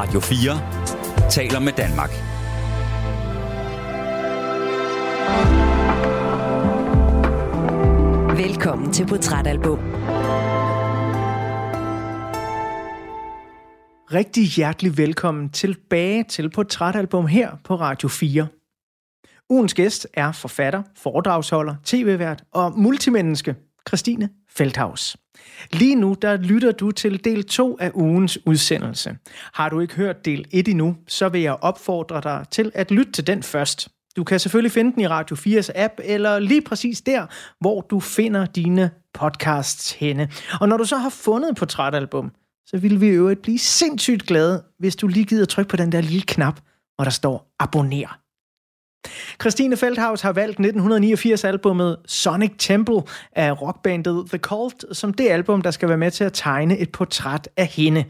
Radio 4 taler med Danmark. Velkommen til Portrætalbum. Rigtig hjertelig velkommen tilbage til Portrætalbum her på Radio 4. Ugens gæst er forfatter, foredragsholder, tv-vært og multimenneske Christine Feldhaus. Lige nu der lytter du til del 2 af ugens udsendelse. Har du ikke hørt del 1 endnu, så vil jeg opfordre dig til at lytte til den først. Du kan selvfølgelig finde den i Radio 4's app, eller lige præcis der, hvor du finder dine podcasts henne. Og når du så har fundet portrætalbum, så vil vi i øvrigt blive sindssygt glade, hvis du lige gider trykke på den der lille knap, hvor der står abonner. Christine Feldhaus har valgt 1989-albummet Sonic Temple af rockbandet The Cult som det album, der skal være med til at tegne et portræt af hende.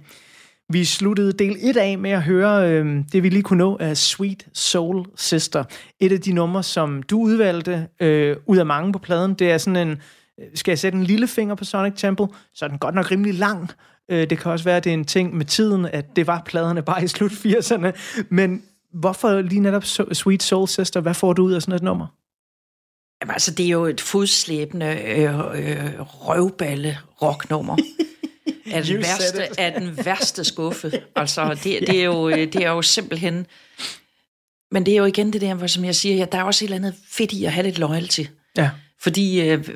Vi sluttede del 1 af med at høre øh, det, vi lige kunne nå af Sweet Soul Sister. Et af de numre, som du udvalgte øh, ud af mange på pladen. Det er sådan en, øh, skal jeg sætte en lille finger på Sonic Temple, så er den godt nok rimelig lang. Øh, det kan også være, at det er en ting med tiden, at det var pladerne bare i slut 80'erne. Men hvorfor lige netop Sweet Soul Sister? Hvad får du ud af sådan et nummer? Jamen, altså, det er jo et fodslæbende øh, øh, røvballe rocknummer. er den, værste, er den værste skuffe. Altså, det, det, er jo, øh, det er jo simpelthen... Men det er jo igen det der, hvor, som jeg siger, ja, der er også et eller andet fedt i at have lidt loyalty. Ja. Fordi øh,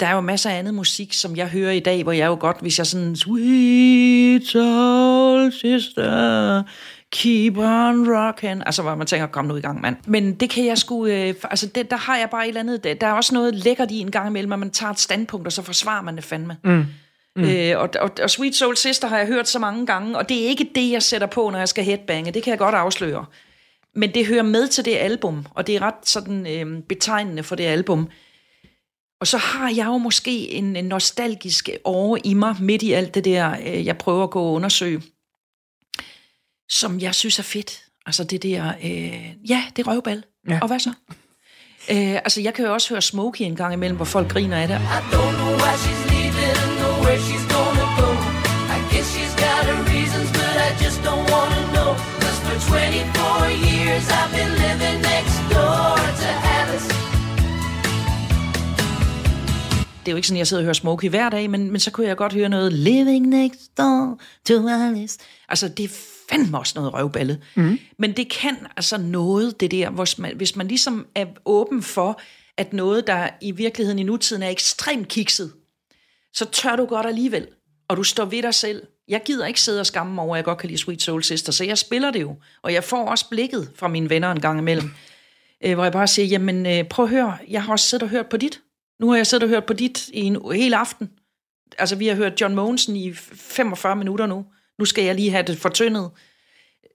der er jo masser af andet musik, som jeg hører i dag, hvor jeg jo godt, hvis jeg sådan, sweet soul sister, keep on rocking, altså hvor man tænker, kom nu i gang, mand. Men det kan jeg sgu, øh, altså det, der har jeg bare et eller andet, der er også noget lækkert i en gang imellem, at man tager et standpunkt, og så forsvarer man det fandme. Mm. Mm. Øh, og, og, og Sweet Soul Sister har jeg hørt så mange gange, og det er ikke det, jeg sætter på, når jeg skal headbange. Det kan jeg godt afsløre. Men det hører med til det album, og det er ret sådan øh, betegnende for det album. Og så har jeg jo måske en, en nostalgisk år i mig, midt i alt det der, øh, jeg prøver at gå og undersøge, som jeg synes er fedt. Altså det der, øh, ja, det er røvbal. Ja. Og hvad så? Øh, altså jeg kan jo også høre Smokey en gang imellem, hvor folk griner af det. I don't know why she's leaving or where she's gonna go. I guess she's got her reasons, but I just don't wanna know. Cause for 24 years I've been living Det er jo ikke sådan, jeg sidder og hører Smokey hver dag, men, men så kunne jeg godt høre noget Living next door to Alice. Altså, det er fandme også noget røvballe. Mm. Men det kan altså noget, det der, hvis man, hvis man ligesom er åben for, at noget, der i virkeligheden i nutiden er ekstremt kikset, så tør du godt alligevel, og du står ved dig selv. Jeg gider ikke sidde og skamme mig over, at jeg godt kan lide Sweet Soul Sister, så jeg spiller det jo. Og jeg får også blikket fra mine venner en gang imellem, øh, hvor jeg bare siger, jamen øh, prøv at høre, jeg har også siddet og hørt på dit. Nu har jeg siddet og hørt på dit i en hel aften. Altså, vi har hørt John Mogensen i 45 minutter nu. Nu skal jeg lige have det fortyndet.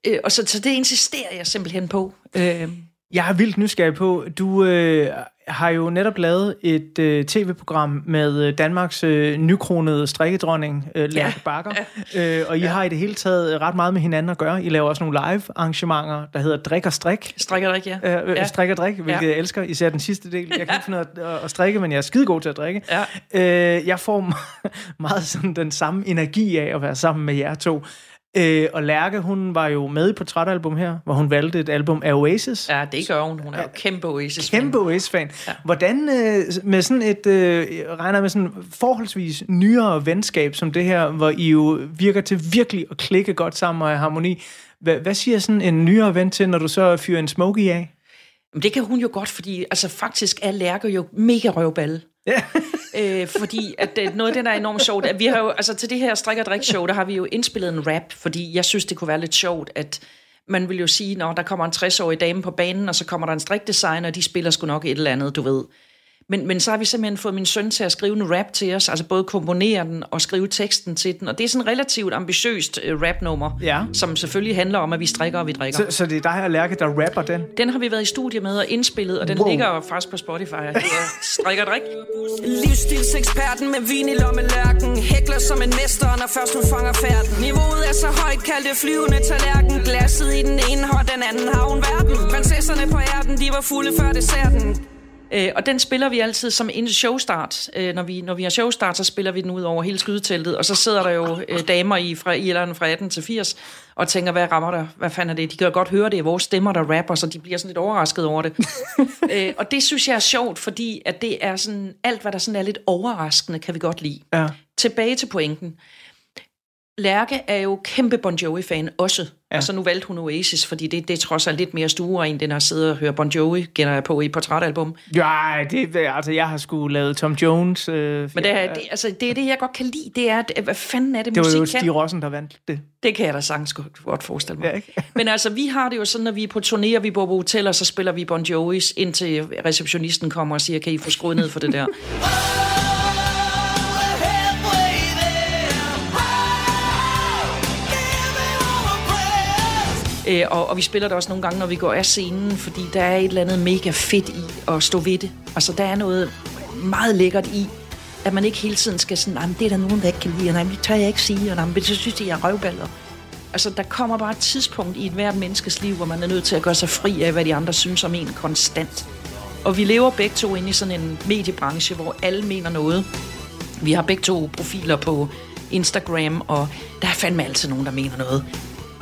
Øh, og så, så det insisterer jeg simpelthen på. Øh. Jeg er vildt nysgerrig på, du øh, har jo netop lavet et øh, tv-program med øh, Danmarks øh, nykronede strikkedronning, øh, Lærke ja. Bakker, ja. øh, og I ja. har i det hele taget ret meget med hinanden at gøre. I laver også nogle live-arrangementer, der hedder Drik og Strik. Strik og Drik, ja. Øh, øh, ja. Strik og Drik, hvilket ja. jeg elsker, især den sidste del. Jeg kan ikke finde at, at strikke, men jeg er skide god til at drikke. Ja. Øh, jeg får meget sådan den samme energi af at være sammen med jer to. Øh, og Lærke, hun var jo med i portrætalbum her, hvor hun valgte et album af Oasis. Ja, det gør hun. Hun er jo kæmpe Oasis-fan. Kæmpe Oasis-fan. Ja. Hvordan øh, med sådan et, øh, regner med sådan forholdsvis nyere venskab som det her, hvor I jo virker til virkelig at klikke godt sammen og i harmoni. Hvad, hvad siger sådan en nyere ven til, når du så fyrer en Smokey af? Men det kan hun jo godt, fordi altså faktisk er Lærke jo mega røvballe. Yeah. øh, fordi at det, noget af det, der er enormt sjovt, at vi har jo, altså til det her strik og drik show, der har vi jo indspillet en rap, fordi jeg synes, det kunne være lidt sjovt, at man vil jo sige, når der kommer en 60-årig dame på banen, og så kommer der en strikdesigner, og de spiller sgu nok et eller andet, du ved. Men, men så har vi simpelthen fået min søn til at skrive en rap til os, altså både komponere den og skrive teksten til den. Og det er sådan et relativt ambitiøst uh, rapnummer, ja. som selvfølgelig handler om, at vi strikker og vi drikker. Så, så det er dig og Lærke, der rapper den? Den har vi været i studie med og indspillet, og den wow. ligger faktisk på Spotify. Det er Strik og drik. Livsstilseksperten med vin i lommelærken. Hækler som en mester, når først hun fanger færden. Niveauet er så højt, kaldte flyvende tallerken. Glasset i den ene hånd, den anden har hun verden. Prinsesserne på ærten, de var fulde før desserten. Øh, og den spiller vi altid som en showstart. Øh, når, vi, når vi har showstart, så spiller vi den ud over hele skydeteltet, og så sidder der jo øh, damer i fra Irland fra 18 til 80 og tænker, hvad rammer der? Hvad fanden er det? De kan godt høre, det er vores stemmer, der rapper, så de bliver sådan lidt overrasket over det. øh, og det synes jeg er sjovt, fordi at det er sådan, alt hvad der sådan er lidt overraskende, kan vi godt lide. Ja. Tilbage til pointen. Lærke er jo kæmpe Bon Jovi-fan også. Ja. Altså nu valgte hun Oasis, fordi det, det er trods alt lidt mere stuere, end den har siddet og hørt Bon Jovi, jeg på, i portrætalbum. Ja, det, altså, jeg har sgu lavet Tom Jones. Øh, Men det er, det, altså, det er det, jeg godt kan lide. Det er, at, hvad fanden er det, det var musik jo kan? Stig Rossen, der vandt det. Det kan jeg da sagtens godt- godt forestille mig. Ja, ikke? Men altså, vi har det jo sådan, når vi er på turné, og vi bor på hoteller, så spiller vi Bon Jovis, indtil receptionisten kommer og siger, kan I få skruet ned for det der? Øh, og, og vi spiller det også nogle gange, når vi går af scenen, fordi der er et eller andet mega fedt i at stå ved det. Altså, der er noget meget lækkert i, at man ikke hele tiden skal sådan, nej, det er der nogen, der ikke kan lide, og nej, det tør jeg ikke sige, og nej, men så synes de, jeg er røvballer. Altså, der kommer bare et tidspunkt i et hvert menneskes liv, hvor man er nødt til at gøre sig fri af, hvad de andre synes om en konstant. Og vi lever begge to inde i sådan en mediebranche, hvor alle mener noget. Vi har begge to profiler på Instagram, og der er fandme altid nogen, der mener noget.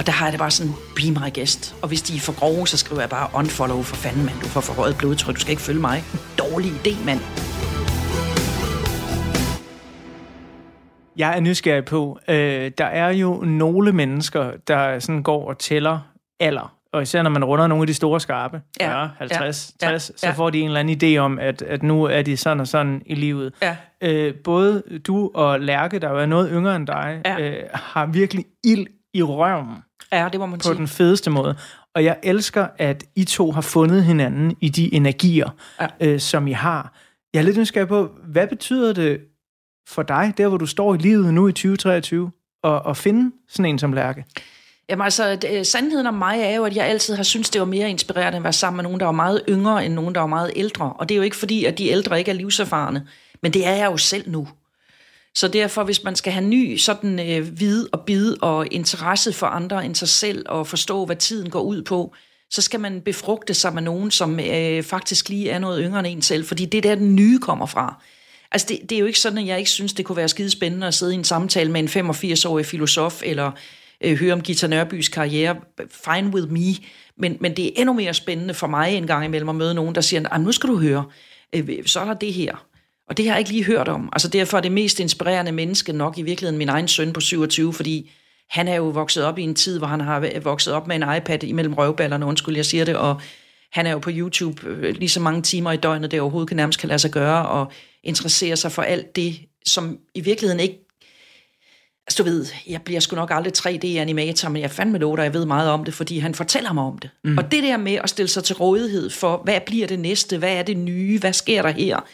Og der har jeg det bare sådan, be my guest. Og hvis de er for grove, så skriver jeg bare unfollow for fanden, mand. Du får forrøget blodtryk, du skal ikke følge mig. Dårlig idé, mand. Jeg er nysgerrig på, øh, der er jo nogle mennesker, der sådan går og tæller alder. Og især når man runder nogle af de store skarpe, Ja, 40, 50, ja, 60, ja. så får de en eller anden idé om, at, at nu er de sådan og sådan i livet. Ja. Øh, både du og Lærke, der jo er noget yngre end dig, Ja. øh, har virkelig ild i røven Ja, det må man på sige. den fedeste måde. Og jeg elsker, at I to har fundet hinanden i de energier, Ja. øh, som I har. Jeg er lidt nysgerrig på, hvad betyder det for dig, der hvor du står i livet nu i 2023, at, at finde sådan en som Lærke? Jamen altså, det, sandheden om mig er jo, at jeg altid har syntes, det var mere inspirerende at være sammen med nogen, der var meget yngre, end nogen, der var meget ældre. Og det er jo ikke fordi, at de ældre ikke er livserfarne, men det er jeg jo selv nu. Så derfor, hvis man skal have ny sådan øh, vid og bid og interesse for andre end sig selv, og forstå, hvad tiden går ud på, så skal man befrugte sig med nogen, som øh, faktisk lige er noget yngre end en selv, fordi det er der, den nye kommer fra. Altså, det, det er jo ikke sådan, at jeg ikke synes, det kunne være skide spændende at sidde i en samtale med en 85-årig filosof, eller øh, høre om Gita Nørbys karriere. Fine with me. Men, men det er endnu mere spændende for mig en gang imellem at møde nogen, der siger, nu skal du høre, øh, så er der det her. Og det har jeg ikke lige hørt om. Altså derfor er det mest inspirerende menneske nok i virkeligheden min egen søn på 27, fordi han er jo vokset op i en tid, hvor han har vokset op med en iPad imellem røvballerne, undskyld, jeg siger det, og han er jo på YouTube øh, lige så mange timer i døgnet, det overhovedet kan nærmest kan lade sig gøre, og interesserer sig for alt det, som i virkeligheden ikke Altså du ved, jeg bliver sgu nok aldrig 3D-animator, men jeg fandme lov dig, jeg ved meget om det, fordi han fortæller mig om det. Mm. Og det der med at stille sig til rådighed for, hvad bliver det næste, hvad er det nye, hvad sker der her,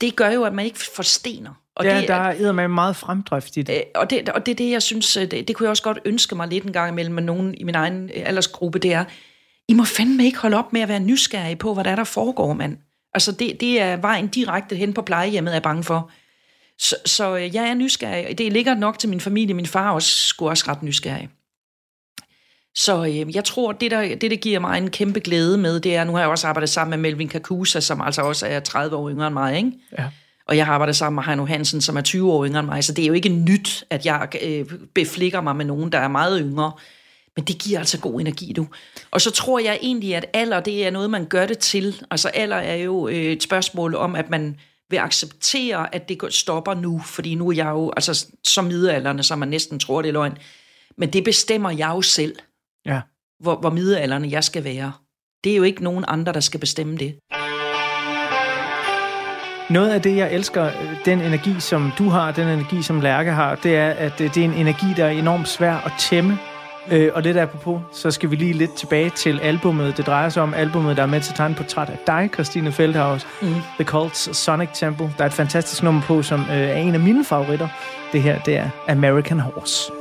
det gør jo, at man ikke forstener. Og Ja, det, der er med meget fremdrift i det. Øh, og det, og det er det, jeg synes, øh, det, det kunne jeg også godt ønske mig lidt en gang imellem med nogen i min egen øh, aldersgruppe, det er, I må fandme ikke holde op med at være nysgerrige på, hvad der er, der foregår, mand. Altså, det, det er vejen direkte hen på plejehjemmet, er jeg bange for. Så, så jeg er nysgerrig. Det ligger nok til min familie. Min far også, skulle også ret nysgerrig. Så øh, jeg tror, det der, det, der giver mig en kæmpe glæde med, det er, nu har jeg også arbejdet sammen med Melvin Kakusa, som altså også er 30 år yngre end mig, ikke? Ja. Og jeg har arbejdet sammen med Heino Hansen, som er 20 år yngre end mig, så det er jo ikke nyt, at jeg øh, beflikker mig med nogen, der er meget yngre. Men det giver altså god energi, du. Og så tror jeg egentlig, at alder, det er noget, man gør det til. Altså alder er jo øh, et spørgsmål om, at man vil acceptere, at det går- stopper nu. Fordi nu er jeg jo, altså som middelalderne, så man næsten tror, det er løgn. Men det bestemmer jeg jo selv, Ja. hvor, hvor middelalderne jeg skal være. Det er jo ikke nogen andre, der skal bestemme det. Noget af det, jeg elsker, øh, den energi, som du har, den energi, som Lærke har, det er, at øh, det er en energi, der er enormt svær at tæmme. Øh, og lidt apropos, så skal vi lige lidt tilbage til albummet. Det drejer sig om albummet, der er med til at tegne portræt af dig, Christine Feldhaus. Mm. The Cults Sonic Temple. Der er et fantastisk nummer på, som øh, er en af mine favoritter. Det her, det er American Horse.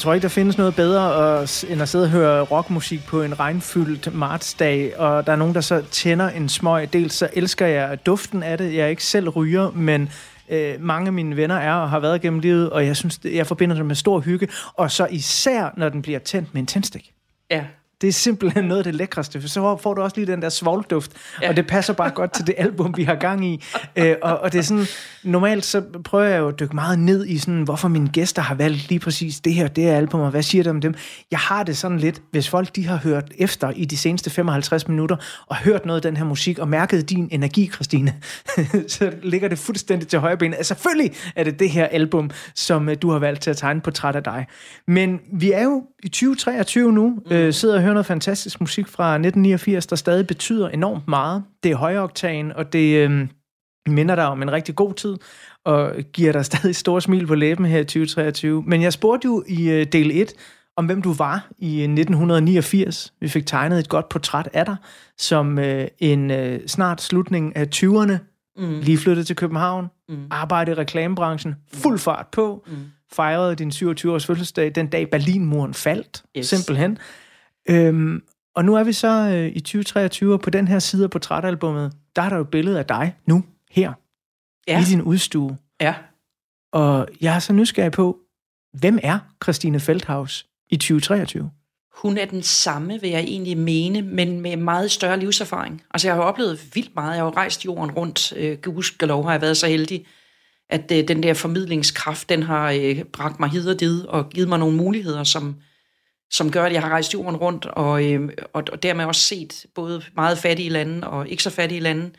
Jeg tror ikke, der findes noget bedre at, end at sidde og høre rockmusik på en regnfyldt martsdag, og der er nogen, der så tænder en smøg. Dels så elsker jeg duften af det. Jeg er ikke selv ryger, men øh, mange af mine venner er og har været gennem livet, og jeg synes, jeg forbinder det med stor hygge. Og så især, når den bliver tændt med en tændstik. Ja, det er simpelthen noget af det lækreste, for så får du også lige den der svovlduft, ja. og det passer bare godt til det album, vi har gang i. Øh, og, og det er sådan, normalt så prøver jeg jo at dykke meget ned i sådan, hvorfor mine gæster har valgt lige præcis det her, det her album, og hvad siger det om dem? Jeg har det sådan lidt, hvis folk de har hørt efter i de seneste 55 minutter, og hørt noget af den her musik, og mærket din energi, Christine, så ligger det fuldstændig til højre ben. Altså, selvfølgelig er det det her album, som øh, du har valgt til at tegne portræt af dig. Men vi er jo i 2023 nu, mm. øh, sidder og hører noget fantastisk musik fra 1989, der stadig betyder enormt meget. Det er højoktan, og det øh, minder dig om en rigtig god tid, og giver dig stadig store smil på læben her i 2023. Men jeg spurgte jo i øh, del 1, om hvem du var i 1989. Vi fik tegnet et godt portræt af dig, som øh, en øh, snart slutning af 20'erne, mm. lige flyttet til København, mm. arbejdet i reklamebranchen, fuld fart på, mm. fejrede din 27-års fødselsdag, den dag Berlinmuren faldt, Yes. simpelthen. Øhm, og nu er vi så øh, i 2023, og på den her side af portrætalbummet, der er der jo et billede af dig nu, her, ja, i din udstue. ja. Og jeg er så nysgerrig på, hvem er Christine Feldhaus i 2023? Hun er den samme, vil jeg egentlig mene, men med meget større livserfaring. Altså, jeg har jo oplevet vildt meget. Jeg har jo rejst jorden rundt. Øh, gudskelov har jeg været så heldig, at øh, den der formidlingskraft, den har øh, bragt mig hid og did og givet mig nogle muligheder, som, som gør, at jeg har rejst jorden rundt og, øh, og, og dermed også set både meget fattige lande og ikke så fattige lande.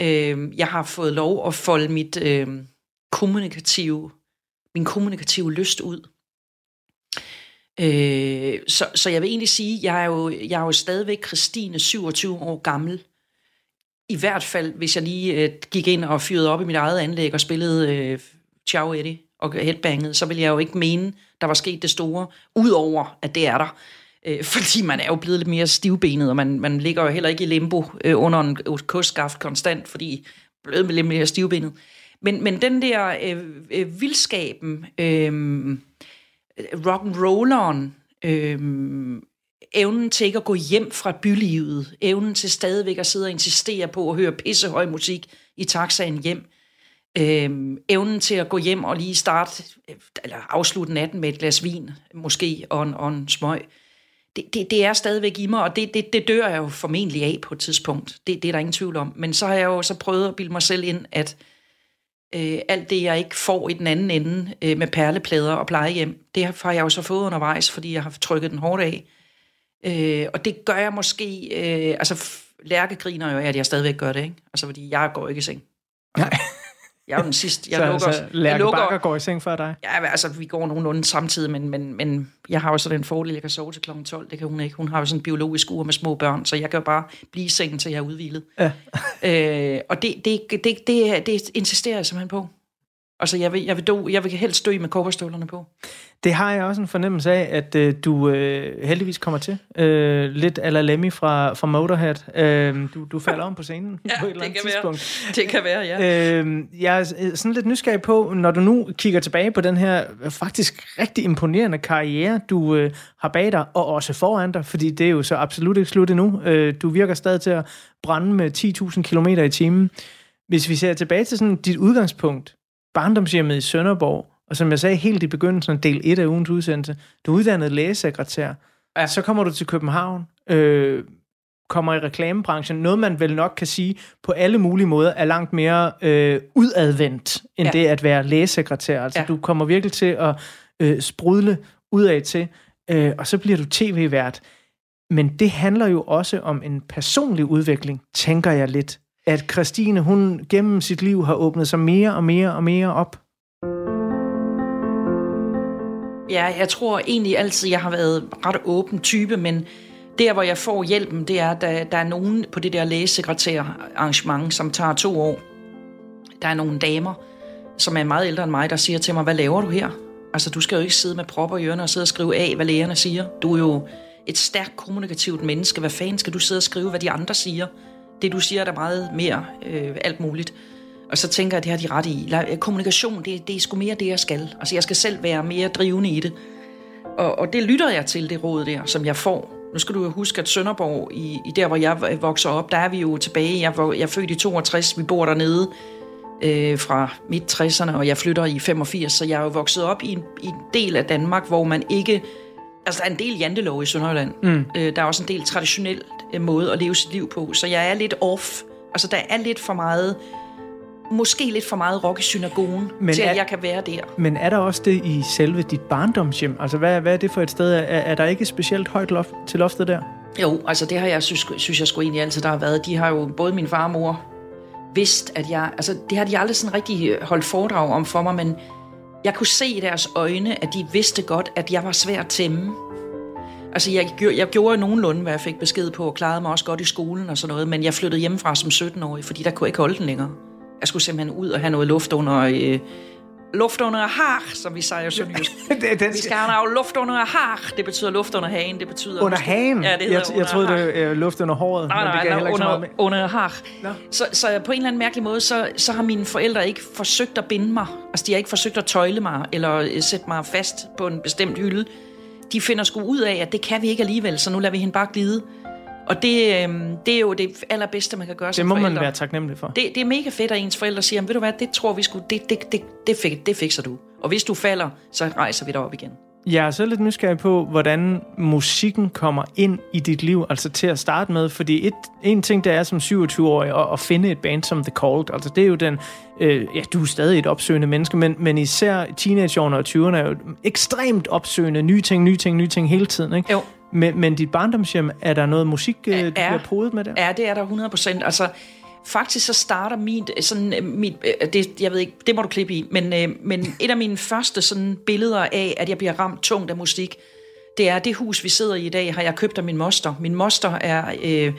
Øh, jeg har fået lov at folde mit øh, kommunikative, min kommunikative lyst ud. Øh, så, så jeg vil egentlig sige, jeg er jo, jeg er jo stadigvæk Christine, 27 år gammel. I hvert fald, hvis jeg lige øh, gik ind og fyrede op i mit eget anlæg og spillede øh, Ciao Eddie og headbanget, så ville jeg jo ikke mene, der var sket det store, udover at det er der. Øh, fordi man er jo blevet lidt mere stivbenet, og man, man ligger jo heller ikke i limbo øh, under en kostskaft konstant, fordi blevet lidt mere stivbenet. Men, men den der øh, øh, vildskaben, øh, rock'n'rolleren, øh, evnen til ikke at gå hjem fra bylivet, evnen til stadigvæk at sidde og insistere på at høre pissehøj musik i taxaen hjem, øh, evnen til at gå hjem og lige starte, øh, eller afslutte natten med et glas vin, måske, og en, og en smøg. Det, det, det er stadigvæk i mig, og det, det, det dør jeg jo formentlig af på et tidspunkt. Det, det er der ingen tvivl om. Men så har jeg jo så prøvet at bilde mig selv ind, at øh, alt det, jeg ikke får i den anden ende øh, med perleplader og plejehjem, det har jeg jo så fået undervejs, fordi jeg har trykket den hårdt af. Øh, og det gør jeg måske... Øh, altså, Lærke griner jo af, at jeg stadigvæk gør det, ikke? Altså, fordi jeg går ikke i seng. Nej. Jeg er jo den sidste. Jeg så, lukker, så jeg Lærke lukker, Bakker går i seng før dig? Ja, altså, vi går nogenlunde samtidig, men, men, men jeg har jo så den fordel, at jeg kan sove til kl. 12. Det kan hun ikke. Hun har jo sådan en biologisk ur med små børn, så jeg kan jo bare blive i sengen, til jeg er udvilet. Ja. øh, og det, det, det, det, det, det insisterer jeg simpelthen på. Altså, jeg vil, jeg vil, do, jeg vil helst dø med kobberstøvlerne på. Det har jeg også en fornemmelse af, at øh, du øh, heldigvis kommer til. Øh, lidt ala Lemmy fra, fra Motorhead. Øh, du, du falder om på scenen Ja, på et eller andet kan være. tidspunkt. Det kan være, ja. Øh, jeg er sådan lidt nysgerrig på, når du nu kigger tilbage på den her øh, faktisk rigtig imponerende karriere, du øh, har bag dig, og også foran dig, fordi det er jo så absolut ikke slut endnu. Øh, du virker stadig til at brænde med 10.000 km i timen. Hvis vi ser tilbage til sådan dit udgangspunkt, barndomshjemmet i Sønderborg, og som jeg sagde helt i begyndelsen af del 1 af ugens udsendelse, du er uddannet lægesekretær, Ja. så kommer du til København, øh, kommer i reklamebranchen, noget man vel nok kan sige på alle mulige måder er langt mere øh, udadvendt, end ja. Det at være lægesekretær. Altså Ja. du kommer virkelig til at øh, sprudle udad til, øh, og så bliver du tv-vært. Men det handler jo også om en personlig udvikling, tænker jeg lidt. At Christine, hun gennem sit liv har åbnet sig mere og mere og mere op. Ja, jeg tror egentlig altid, jeg har været ret åben type, men der, hvor jeg får hjælpen, det er, der, der er nogen på det der lægesekretærarrangement, som tager to år. Der er nogle damer, som er meget ældre end mig, der siger til mig, hvad laver du her? Altså, du skal jo ikke sidde med propper i ørerne og sidde og skrive af, hvad lægerne siger. Du er jo et stærkt kommunikativt menneske. Hvad fanden skal du sidde og skrive, hvad de andre siger? Det, du siger, er der meget mere øh, alt muligt. Og så tænker jeg, at det har de ret i. Øh, kommunikation, det, det er sgu mere det, jeg skal. Altså, jeg skal selv være mere drivende i det. Og, og det lytter jeg til, det råd der, som jeg får. Nu skal du jo huske, at Sønderborg, i, i der hvor jeg vokser op, der er vi jo tilbage. Jeg, jeg er født i 62, vi bor dernede øh, fra midt 60'erne, og jeg flytter i 85, så jeg er jo vokset op i en, i en del af Danmark, hvor man ikke... Altså, der er en del jantelov i Sønderjylland. Mm. Øh, der er også en del traditionel øh, måde at leve sit liv på, så jeg er lidt off. Altså, der er lidt for meget måske lidt for meget rock i synagogen, men til at er, jeg kan være der. Men er der også det i selve dit barndomshjem? Altså, hvad, hvad er det for et sted? Er, er der ikke specielt højt loft, til loftet der? Jo, altså det har jeg, synes, synes jeg sgu egentlig altid, der har været. De har jo, både min far og mor, vidst, at jeg... Altså, det har de aldrig sådan rigtig holdt foredrag om for mig, men jeg kunne se i deres øjne, at de vidste godt, at jeg var svær at tæmme. Altså, jeg, jeg gjorde nogenlunde, hvad jeg fik besked på, og klarede mig også godt i skolen og sådan noget, men jeg flyttede hjemmefra som 17-årig, fordi der kunne jeg ikke holde den længere. Jeg skulle simpelthen ud og have noget luft under, øh, luft under har, som vi siger sønderjysk. den vi skal have luft under har. Det betyder luft under hagen. Det betyder under hagen? Ja, det jeg, jeg troede, det var luft under håret. Nej, nej, men det nej, under, så under har. No. Så, så på en eller anden mærkelig måde, så, så har mine forældre ikke forsøgt at binde mig. Altså, de har ikke forsøgt at tøjle mig, eller øh, sætte mig fast på en bestemt hylde. De finder sgu ud af, at det kan vi ikke alligevel, så nu lader vi hende bare glide. Og det, øh, det er jo det allerbedste, man kan gøre som Det må forældre. man være taknemmelig for. Det, det er mega fedt, at ens forældre siger, ved du hvad, det tror vi skulle, det, det, det, det, fik, det fikser du. Og hvis du falder, så rejser vi dig op igen. Jeg er så lidt nysgerrig på, hvordan musikken kommer ind i dit liv, altså til at starte med, fordi et, en ting, det er som 27-årig at, at finde et band som The Cold, altså det er jo den, øh, ja, du er stadig et opsøgende menneske, men, men især teenageårene og 20'erne er jo ekstremt opsøgende, nye ting, nye ting, nye ting hele tiden, ikke? Jo. Men, men dit barndomshjem, er der noget musik, øh, du bliver podet med der? Ja, det er der 100 procent. Altså, faktisk så starter mit, sådan, øh, mit øh, det, jeg ved ikke, det må du klippe i, men, men et af mine første sådan, billeder af, at jeg bliver ramt tungt af musik, det er det hus, vi sidder i i dag, har jeg købt af min moster. Min moster er øh,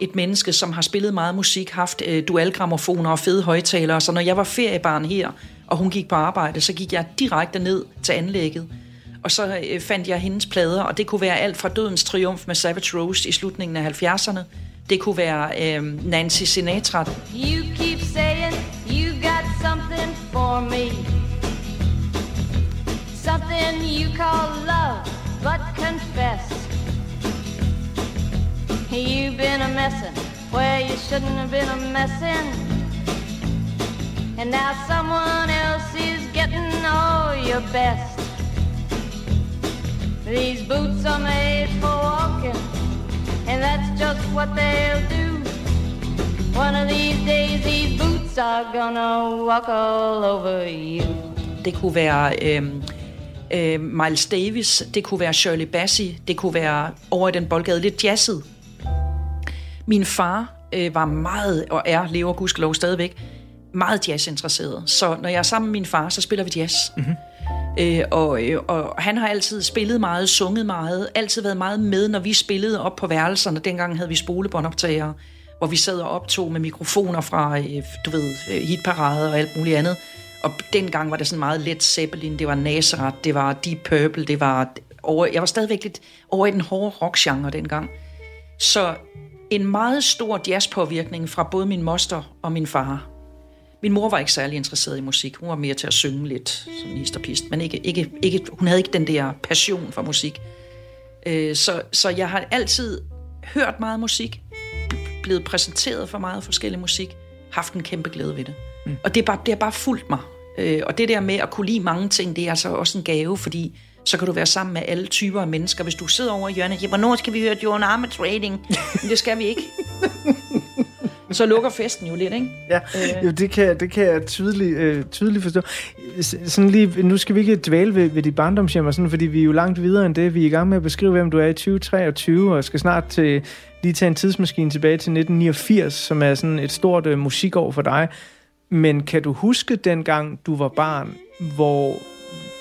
et menneske, som har spillet meget musik, haft øh, dualgramofoner og fede højtalere, så når jeg var feriebarn her, og hun gik på arbejde, så gik jeg direkte ned til anlægget, og så øh, fandt jeg hendes plader, og det kunne være alt fra Dødens Triumf med Savage Rose i slutningen af 70'erne. Det kunne være øh, Nancy Sinatra. You keep saying you got something for me. Something you call love, but confess. You've been a messin' where you shouldn't have been a messin' And now someone else is getting all your best. These boots are made for walking, and that's just what they'll do. One of these days, these boots are gonna walk all over you. Det kunne være øh, øh, Miles Davis, det kunne være Shirley Bassey, det kunne være over i den boldgade lidt jazzet. Min far øh, var meget, og er, lever gudskelov stadigvæk, meget jazzinteresseret. Så når jeg er sammen med min far, så spiller vi jazz. Mm-hmm. Øh, og, øh, og han har altid spillet meget, sunget meget, altid været meget med, når vi spillede op på værelserne. Dengang havde vi spolebåndoptagere, hvor vi sad og optog med mikrofoner fra, øh, du ved, øh, hitparader hitparade og alt muligt andet. Og dengang var det sådan meget let Zeppelin, det var Nazareth, det var Deep Purple, det var over, jeg var stadigvæk lidt over i den hårde rockgenre dengang. Så en meget stor jazzpåvirkning fra både min moster og min far. Min mor var ikke særlig interesseret i musik. Hun var mere til at synge lidt som hist og pist, men ikke, ikke, ikke, hun havde ikke den der passion for musik. Øh, så, så jeg har altid hørt meget musik, blevet præsenteret for meget forskellig musik, haft en kæmpe glæde ved det. Mm. Og det, er bare, det har bare fulgt mig. Øh, og det der med at kunne lide mange ting, det er altså også en gave, fordi så kan du være sammen med alle typer af mennesker. Hvis du sidder over i hjørnet siger, hvornår skal vi høre John Arme Trading? Men det skal vi ikke. Så lukker festen jo lidt, ikke? Ja, øh. jo, det, kan, det kan jeg tydeligt, øh, tydeligt forstå. Sådan lige, nu skal vi ikke dvæle ved, ved dit barndomshjem, sådan, fordi vi er jo langt videre end det. Vi er i gang med at beskrive, hvem du er i 2023, og skal snart til, lige tage en tidsmaskine tilbage til 1989, som er sådan et stort øh, musikår for dig. Men kan du huske dengang, du var barn, hvor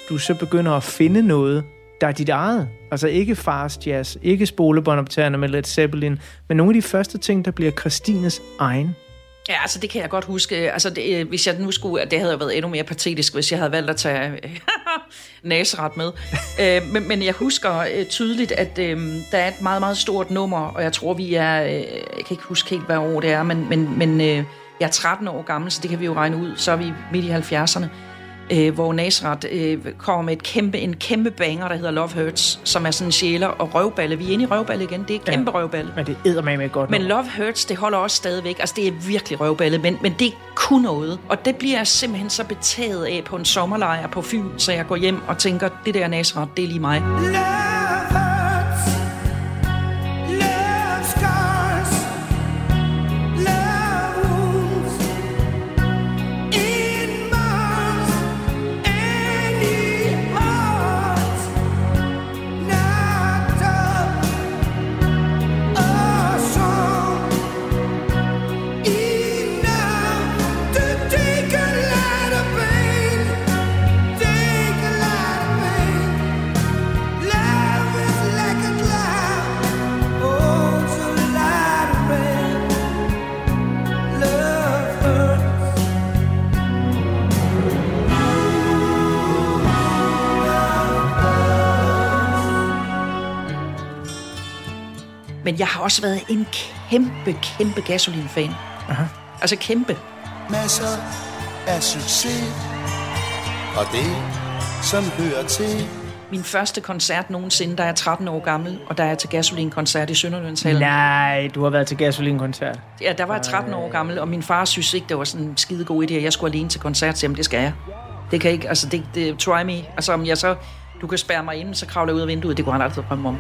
du så begynder at finde noget, der er dit eget. Altså ikke fast jazz, ikke spolebåndoptagerne med Led Zeppelin, men nogle af de første ting, der bliver Christines egen. Ja, altså det kan jeg godt huske. Altså det, øh, hvis jeg nu skulle, det havde jo været endnu mere patetisk, hvis jeg havde valgt at tage øh, naseret med. øh, men, men jeg husker øh, tydeligt, at øh, der er et meget, meget stort nummer, og jeg tror, vi er, øh, jeg kan ikke huske helt, hvad år det er, men, men, men øh, jeg er 13 år gammel, så det kan vi jo regne ud, så er vi midt i 70'erne øh, hvor Nasrat øh, kommer med et kæmpe, en kæmpe banger, der hedder Love Hurts, som er sådan en sjæler og røvballe. Vi er inde i røvballe igen. Det er et kæmpe ja. røvballe. Men det æder med godt Men Love Hurts, det holder også stadigvæk. Altså, det er virkelig røvballe, men, men det er kun noget. Og det bliver jeg simpelthen så betaget af på en sommerlejr på Fyn, så jeg går hjem og tænker, det der Nasrat, det er lige mig. Love Men jeg har også været en kæmpe, kæmpe gasolin-fan. Aha. Altså kæmpe. Masser af succes, og det, som hører til. Min første koncert nogensinde, da jeg er 13 år gammel, og der er til Gasolin-koncert i Sønderlønshallen. Nej, du har været til Gasolin-koncert. Ja, der var jeg 13 år gammel, og min far synes ikke, det var sådan en skide god idé, at jeg skulle alene til koncert, så jamen, det skal jeg. Det kan ikke, altså det, det try me. Altså om jeg så, du kan spærre mig ind, så kravler jeg ud af vinduet, det kunne han aldrig drømme om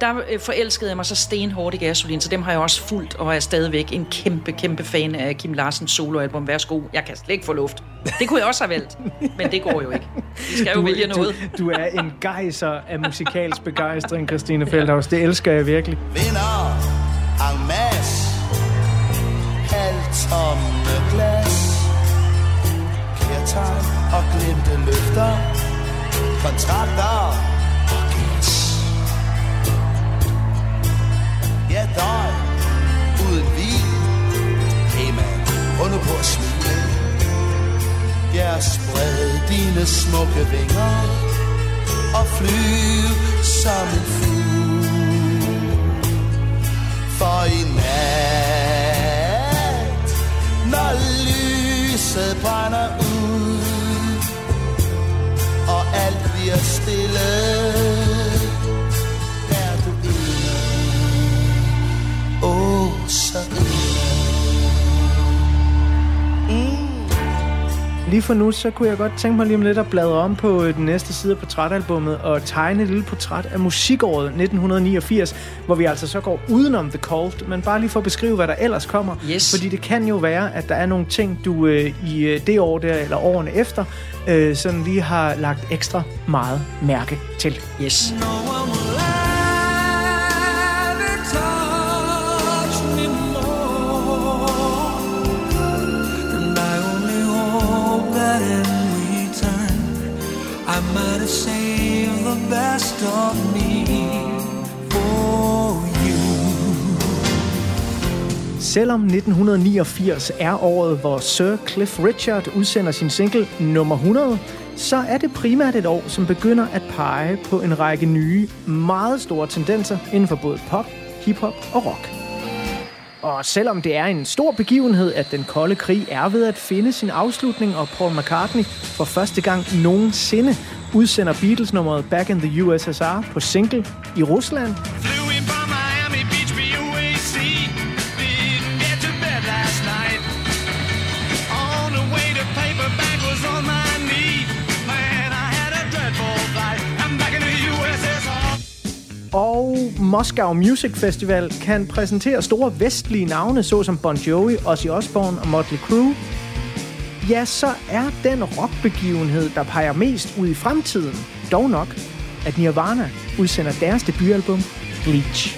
der øh, forelskede jeg mig så stenhårdt i Gasolin, så dem har jeg også fulgt, og er stadigvæk en kæmpe, kæmpe fan af Kim Larsens soloalbum. Værsgo, jeg kan slet ikke få luft. Det kunne jeg også have valgt, men det går jo ikke. Vi skal jo du, vælge noget. Du, du er en gejser af musikalsk begejstring, Christine Feldhaus. Det elsker jeg virkelig. Vinder en masse halvtomme glas Kærtegn og glemte løfter Kontrakter Ja, uden vin Hey man, prøv nu på at smile. Ja, spred dine smukke vinger Og flyv som en fugl. For i nat Når lyset brænder ud Og alt bliver stille Lige for nu, så kunne jeg godt tænke mig lige om lidt at bladre om på øh, den næste side af portrætalbummet og tegne et lille portræt af musikåret 1989, hvor vi altså så går udenom The Cold, men bare lige for at beskrive, hvad der ellers kommer. Yes. Fordi det kan jo være, at der er nogle ting, du øh, i øh, det år der, eller årene efter, øh, sådan lige har lagt ekstra meget mærke til. Yes. No to save the best of me for you. Selvom 1989 er året, hvor Sir Cliff Richard udsender sin single nummer 100, så er det primært et år, som begynder at pege på en række nye, meget store tendenser inden for både pop, hiphop og rock. Og selvom det er en stor begivenhed, at den kolde krig er ved at finde sin afslutning, og Paul McCartney for første gang nogensinde udsender Beatles-nummeret Back in the USSR på single i Rusland. Og Moscow Music Festival kan præsentere store vestlige navne, såsom Bon Jovi, Ozzy Osbourne og Motley Crue, ja, så er den rockbegivenhed, der peger mest ud i fremtiden, dog nok, at Nirvana udsender deres debutalbum Bleach.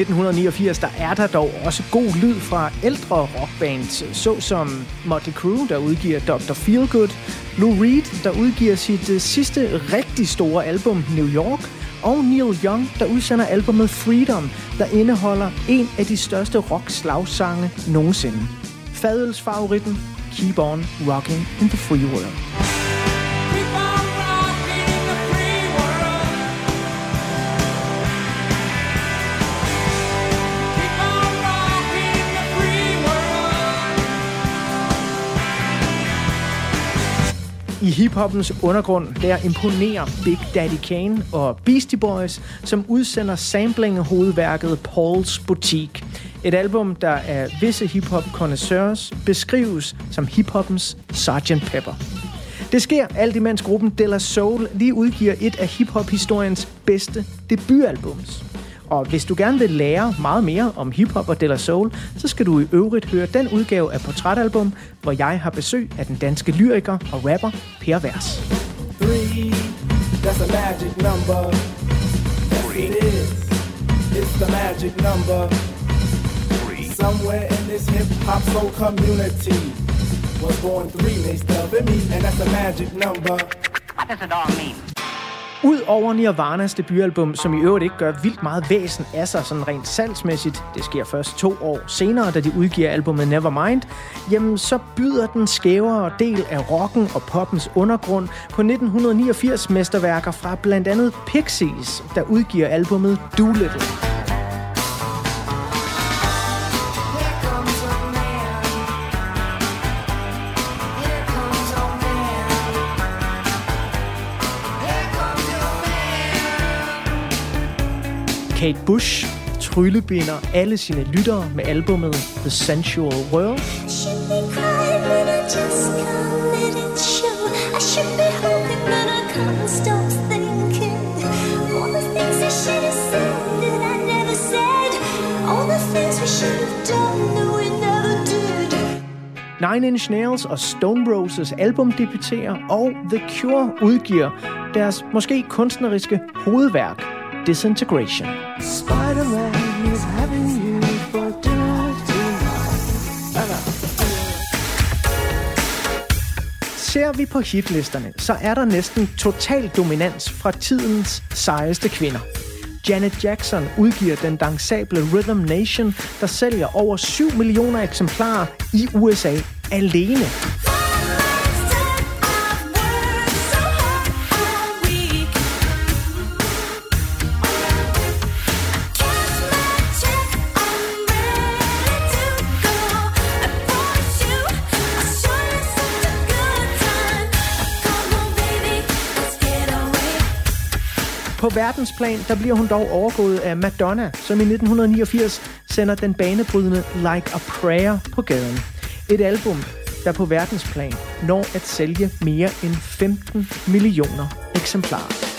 1989 der er der dog også god lyd fra ældre rockbands, såsom Motley Crue, der udgiver Dr. Feelgood, Lou Reed, der udgiver sit uh, sidste rigtig store album, New York, og Neil Young, der udsender albumet Freedom, der indeholder en af de største rock-slagsange nogensinde. Fadelsfavoritten Keep On Rocking in the Free World. I hiphoppens undergrund, der imponerer Big Daddy Kane og Beastie Boys, som udsender sampling-hovedværket Paul's Boutique. Et album, der af visse hiphop connoisseurs beskrives som hiphoppens Sgt. Pepper. Det sker alt imens gruppen De La Soul lige udgiver et af hiphop-historiens bedste debutalbums. Og hvis du gerne vil lære meget mere om hiphop og De La Soul, så skal du i øvrigt høre den udgave af Portrætalbum, hvor jeg har besøg af den danske lyriker og rapper Per Vers. Three, that's a magic number. Yes, it is. It's the magic number. Somewhere in this hip-hop soul community was born three they up me, and that's a magic number. What does it all mean? Udover Nirvanas debutalbum, som i øvrigt ikke gør vildt meget væsen af sig sådan rent salgsmæssigt, det sker først to år senere, da de udgiver albumet Nevermind, jamen så byder den skævere del af rocken og poppens undergrund på 1989 mesterværker fra blandt andet Pixies, der udgiver albumet Doolittle. Kate Bush tryllebinder alle sine lyttere med albumet The Sensual World. Nine Inch Nails og Stone Roses album debuterer, og The Cure udgiver deres måske kunstneriske hovedværk, Disintegration. Spider-Man is having you for dinner Ser vi på hitlisterne, så er der næsten total dominans fra tidens sejeste kvinder. Janet Jackson udgiver den dansable Rhythm Nation, der sælger over 7 millioner eksemplarer i USA alene. På verdensplan, der bliver hun dog overgået af Madonna, som i 1989 sender den banebrydende Like a Prayer på gaden. Et album, der på verdensplan når at sælge mere end 15 millioner eksemplarer.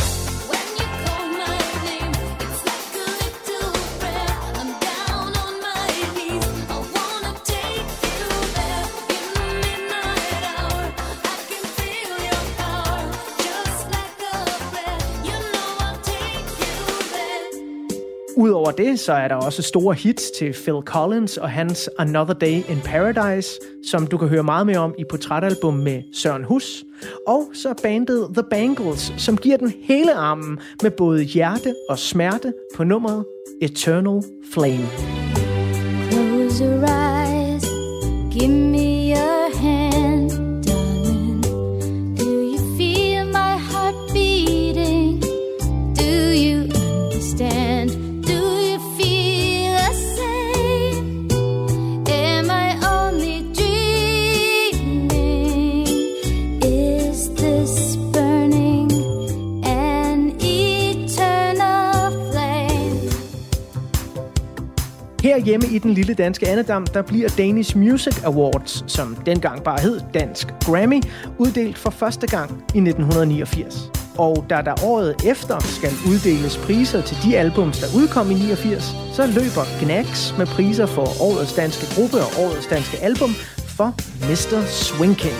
Udover det, så er der også store hits til Phil Collins og hans Another Day in Paradise, som du kan høre meget mere om i portrætalbum med Søren Hus. Og så bandet The Bangles, som giver den hele armen med både hjerte og smerte på nummeret Eternal Flame. Close your eyes, give me your Herhjemme i den lille danske andedam, der bliver Danish Music Awards, som dengang bare hed Dansk Grammy, uddelt for første gang i 1989. Og da der året efter skal uddeles priser til de albums, der udkom i 89, så løber Gnags med priser for årets danske gruppe og årets danske album for. Mr. Swing King.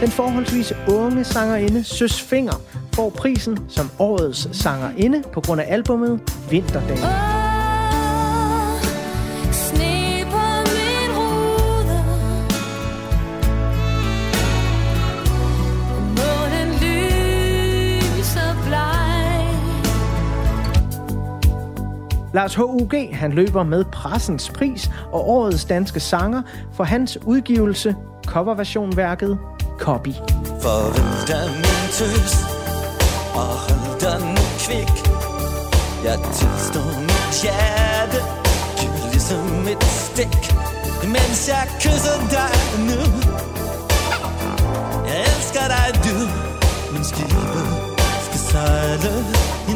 Den forholdsvis unge sangerinde Søs Finger får prisen som årets sangerinde på grund af albumet Vinterdag. Oh! Lars H.U.G. han løber med pressens pris og årets danske sanger for hans udgivelse coverversionværket Copy. For da min tøs, og hold dig kvik. Jeg tilstår mit hjerte Giv ligesom et stik. Mens jeg kysser dig nu. Jeg elsker dig du. Men skibet skal sejle i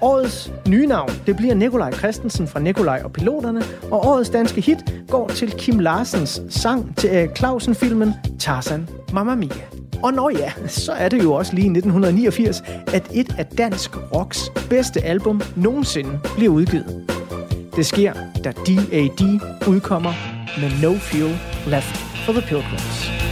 Årets nye navn, det bliver Nikolaj Christensen fra Nikolaj og Piloterne, og årets danske hit går til Kim Larsens sang til Erik Clausen-filmen Tarzan Mamma Mia. Og når ja, så er det jo også lige i 1989, at et af dansk rocks bedste album nogensinde bliver udgivet. Det sker, da D.A.D. udkommer med No Fuel Left for the Pilgrims.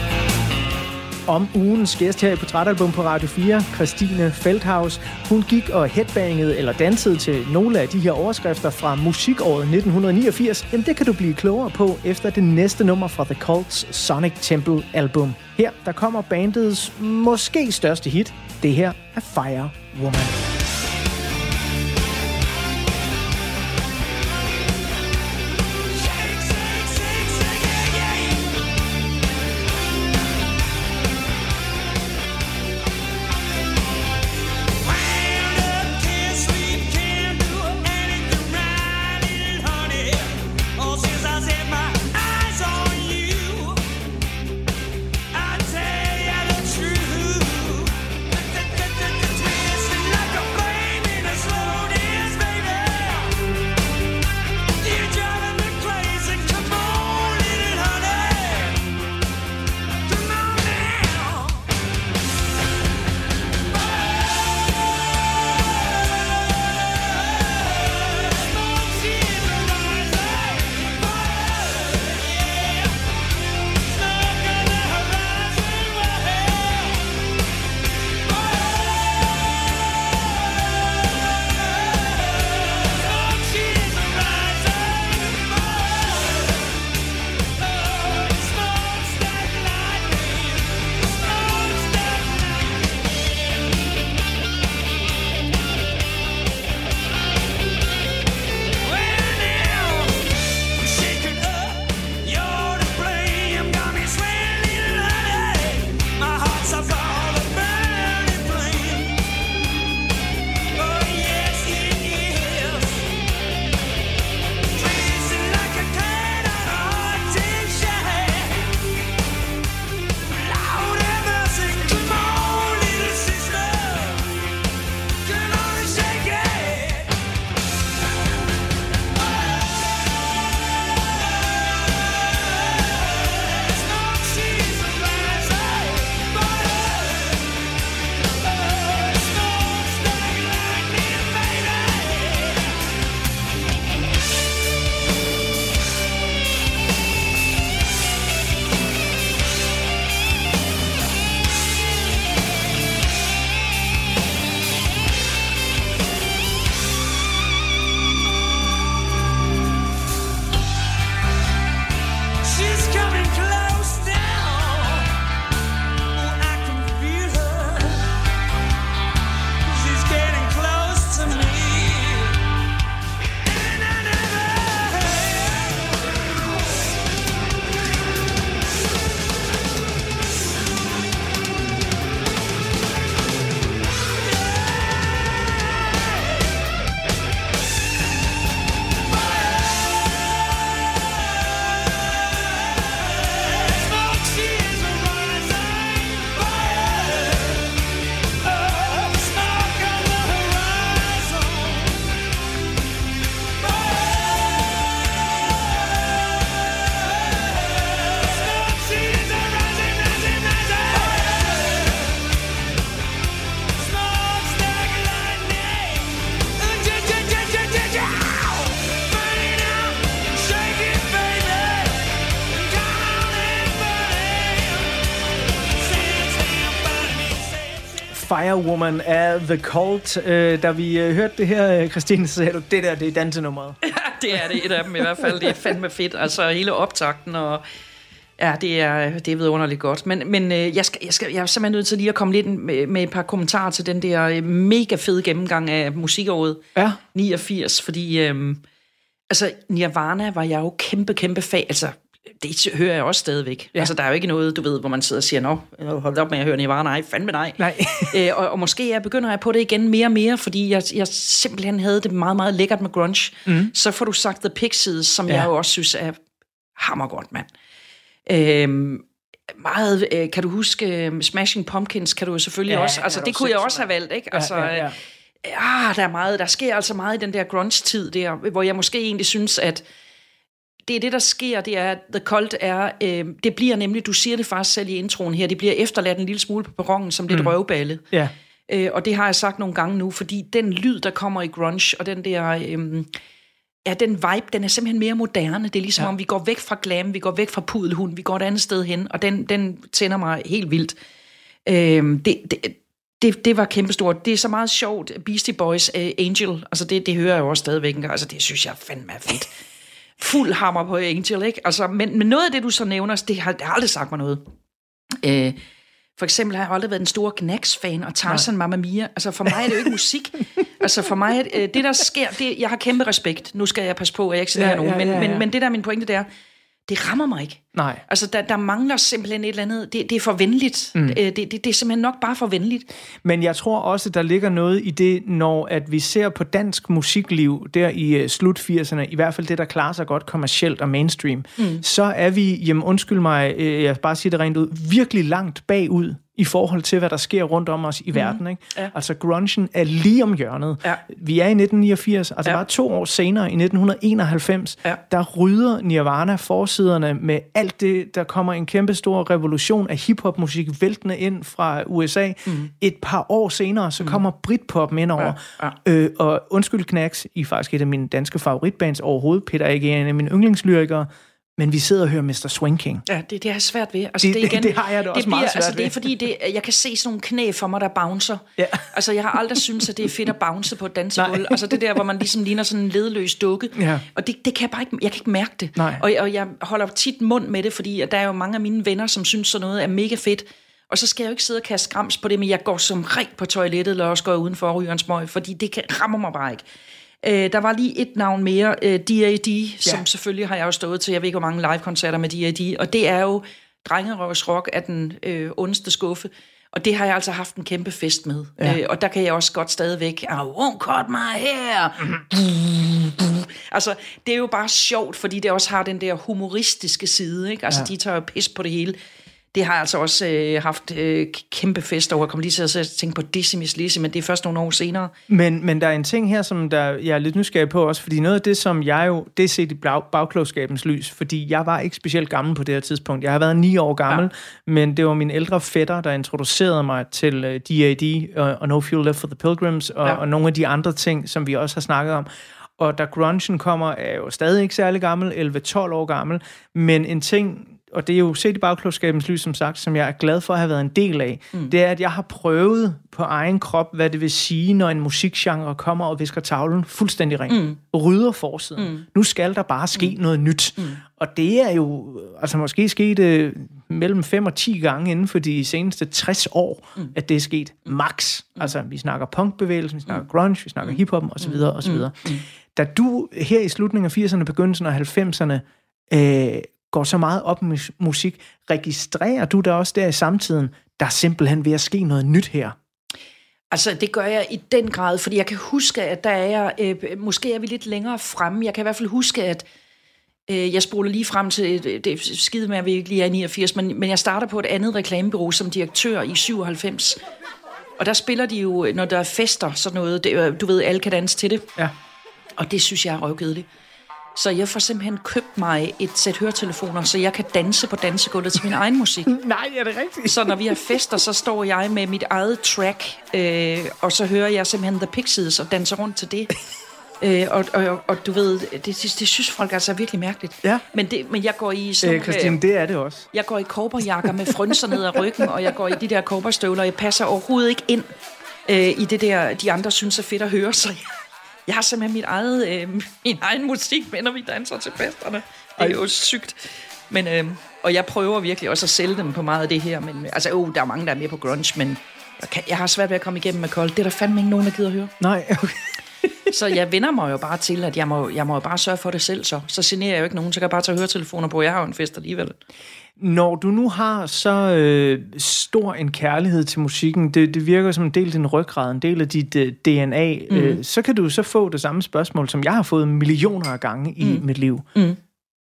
Om ugens gæst her i Portrætalbum på Radio 4, Christine Feldhaus, hun gik og headbangede eller dansede til nogle af de her overskrifter fra musikåret 1989. Jamen det kan du blive klogere på efter det næste nummer fra The Cults Sonic Temple album. Her der kommer bandets måske største hit. Det her er Fire Woman. Firewoman af The Cult. Øh, da vi øh, hørte det her, øh, Christine, så du, det der, det er dansenummeret. det er det et af dem i hvert fald. Det er fandme fedt. Altså hele optakten og Ja, det er, det er vidunderligt godt. Men, men øh, jeg, skal, jeg, skal, jeg er simpelthen nødt til lige at komme lidt med, med et par kommentarer til den der øh, mega fede gennemgang af musikåret Ja. 89, fordi øh, altså Nirvana var jeg jo kæmpe, kæmpe fag. Altså, det hører jeg også stadigvæk. Ja. Altså, der er jo ikke noget, du ved, hvor man sidder og siger, nå, hold op med at høre Nirvana, nej, fandme nej. Nej. øh, og, og måske jeg begynder jeg på det igen mere og mere, fordi jeg, jeg simpelthen havde det meget, meget lækkert med grunge. Mm. Så får du sagt The Pixies, som Ja. ja. jeg jo også synes er hammergodt, mand. Øhm, meget, øh, kan du huske øh, Smashing Pumpkins, kan du jo selvfølgelig Ja, ja, også, altså det kunne jeg også have valgt, ikke? Altså, ja, ja. Ah, der er meget, der sker altså meget i den der grunge-tid der, hvor jeg måske egentlig synes, at det er det, der sker, det er, at The Cult er, øh, det bliver nemlig, du siger det faktisk selv i introen her, det bliver efterladt en lille smule på perronen som lidt mm. røvballe. Ja. Øh, og det har jeg sagt nogle gange nu, fordi den lyd, der kommer i grunge, og den der... Øh, ja, den vibe, den er simpelthen mere moderne. Det er ligesom, ja. om vi går væk fra glam, vi går væk fra pudelhund, vi går et andet sted hen, og den, den tænder mig helt vildt. Øh, det, det, det, det var kæmpestort. Det er så meget sjovt. Beastie Boys, uh, Angel, altså det, det hører jeg jo også stadigvæk. Altså det synes jeg fandme er fedt. Fuld hammer på Angel, ikke? Altså, men, men noget af det, du så nævner, det har, det har aldrig sagt mig noget. Øh, for eksempel har jeg aldrig været den store Knacks-fan, og Tarzan Mamma Mia. Altså for mig er det jo ikke musik. altså for mig, øh, det der sker, det, jeg har kæmpe respekt. Nu skal jeg passe på, at jeg ikke siger Ja, nogen, ja, men, ja, ja. Men, men det der er min pointe, det er, det rammer mig ikke. Nej. Altså, der, der mangler simpelthen et eller andet. Det, det er for venligt. Mm. Det, det, det er simpelthen nok bare for venligt. Men jeg tror også, der ligger noget i det, når at vi ser på dansk musikliv der i uh, slut 80'erne, i hvert fald det, der klarer sig godt kommercielt og mainstream, mm. så er vi, jamen undskyld mig, øh, jeg bare sige det rent ud, virkelig langt bagud i forhold til, hvad der sker rundt om os i mm. verden. Ikke? Ja. Altså, grungen er lige om hjørnet. Ja. Vi er i 1989, altså Ja. bare to år senere, i 1991, Ja. der rydder Nirvana forsiderne med alt det, der kommer en kæmpe stor revolution af hiphopmusik væltende ind fra USA. Mm. Et par år senere, så kommer Britpoppen ind over. Ja, Øh, og undskyld Knacks, I er faktisk et af mine danske favoritbands overhovedet. Peter er ikke en af mine yndlingslyrikere, men vi sidder og hører Mr. Swing King. Ja, det, det har jeg svært ved. Altså, Det- det, igen, det har jeg da også meget svært altså, Det er ved. fordi, det, jeg kan se sådan nogle knæ for mig, der bouncer. Ja. Altså, jeg har aldrig syntes, at det er fedt at bounce på et dansegulv. Altså, det der, hvor man ligesom ligner sådan en ledløs dukke. Ja. Og det, det kan jeg bare ikke, jeg kan ikke mærke det. Nej. Og, og jeg holder tit mund med det, fordi der er jo mange af mine venner, som synes sådan noget er mega fedt. Og så skal jeg jo ikke sidde og kaste skræms på det, men jeg går som rig på toilettet, eller også går jeg udenfor og ryger en smøg, fordi det kan, rammer mig bare ikke. Øh, der var lige et navn mere, øh, D.A.D., som Ja. selvfølgelig har jeg jo stået til, jeg ved ikke, hvor mange live-koncerter med D.A.D., og det er jo Drengerøvs Rock af den øh, ondeste skuffe, og det har jeg altså haft en kæmpe fest med. Ja. Øh, og der kan jeg også godt stadigvæk, I won't cut my hair. altså, det er jo bare sjovt, fordi det også har den der humoristiske side, ikke? Altså, ja. de tager jo pis på det hele. Det har jeg altså også øh, haft øh, kæmpe fest over. Jeg kommer lige til at tænke på Decimus Lizzy, men det er først nogle år senere. Men, men der er en ting her, som der, jeg er lidt nysgerrig på også, fordi noget af det, som jeg jo, det er set i bag, bagklogskabens lys, fordi jeg var ikke specielt gammel på det her tidspunkt. Jeg har været ni år gammel, ja. men det var min ældre fætter, der introducerede mig til uh, D.A.D. og, og No Fuel Left for the Pilgrims, og. Ja. og nogle af de andre ting, som vi også har snakket om. Og da grungen kommer, er jeg jo stadig ikke særlig gammel, 11-12 år gammel, men en ting, og det er jo set i bagklogskabens lys, som sagt, som jeg er glad for at have været en del af, mm. det er, at jeg har prøvet på egen krop, hvad det vil sige, når en musikgenre kommer og visker tavlen fuldstændig ring. Mm. Rydder forsiden. Mm. Nu skal der bare ske mm. noget nyt. Mm. Og det er jo altså måske sket øh, mellem 5 og 10 gange inden for de seneste 60 år, mm. at det er sket max. Mm. Altså, vi snakker punkbevægelsen, vi snakker mm. grunge, vi snakker hiphoppen osv. osv. Mm. Da du her i slutningen af 80'erne, begyndelsen af 90'erne, øh, går så meget op med mus- musik, registrerer du der også der i samtiden, der er simpelthen ved at ske noget nyt her? Altså, det gør jeg i den grad, fordi jeg kan huske, at der er jeg, øh, måske er vi lidt længere fremme. Jeg kan i hvert fald huske, at øh, jeg spoler lige frem til, det det er skide med, at vi ikke lige er i 89, men, men jeg starter på et andet reklamebureau som direktør i 97. Og der spiller de jo, når der er fester, sådan noget, det, er- du ved, alle kan danse til det. Ja. Og det synes jeg er røvkedeligt. Så jeg får simpelthen købt mig et sæt høretelefoner, så jeg kan danse på dansegulvet til min egen musik. Nej, er det rigtigt? Så når vi har fester, så står jeg med mit eget track, øh, og så hører jeg simpelthen The Pixies og danser rundt til det. Øh, og, og, og du ved, det, det, det synes folk altså er virkelig mærkeligt. Ja. Men, det, men jeg går i sådan Øh, Christine, det er det også. jeg går i korperjakker med frynser ned ad ryggen, og jeg går i de der korperstøvler. Jeg passer overhovedet ikke ind øh, i det der, de andre synes er fedt at høre. Så jeg, jeg har simpelthen mit eget, øh, min egen musik med, når vi danser til festerne. Det er jo sygt. Men, øh, og jeg prøver virkelig også at sælge dem på meget af det her. Men, altså, oh, der er mange, der er med på grunge, men jeg, kan, jeg har svært ved at komme igennem med kold. Det er der fandme ikke nogen, der gider at høre. Nej, okay. Så jeg vender mig jo bare til, at jeg må, jeg må jo bare sørge for det selv så. Så generer jeg jo ikke nogen, så kan jeg bare tage høretelefoner på. Jeg har jo en fest alligevel. Når du nu har så øh, stor en kærlighed til musikken, det, det virker som en del af din ryggrad, en del af dit øh, DNA, mm. øh, så kan du så få det samme spørgsmål, som jeg har fået millioner af gange i Mm. mit liv. Mm.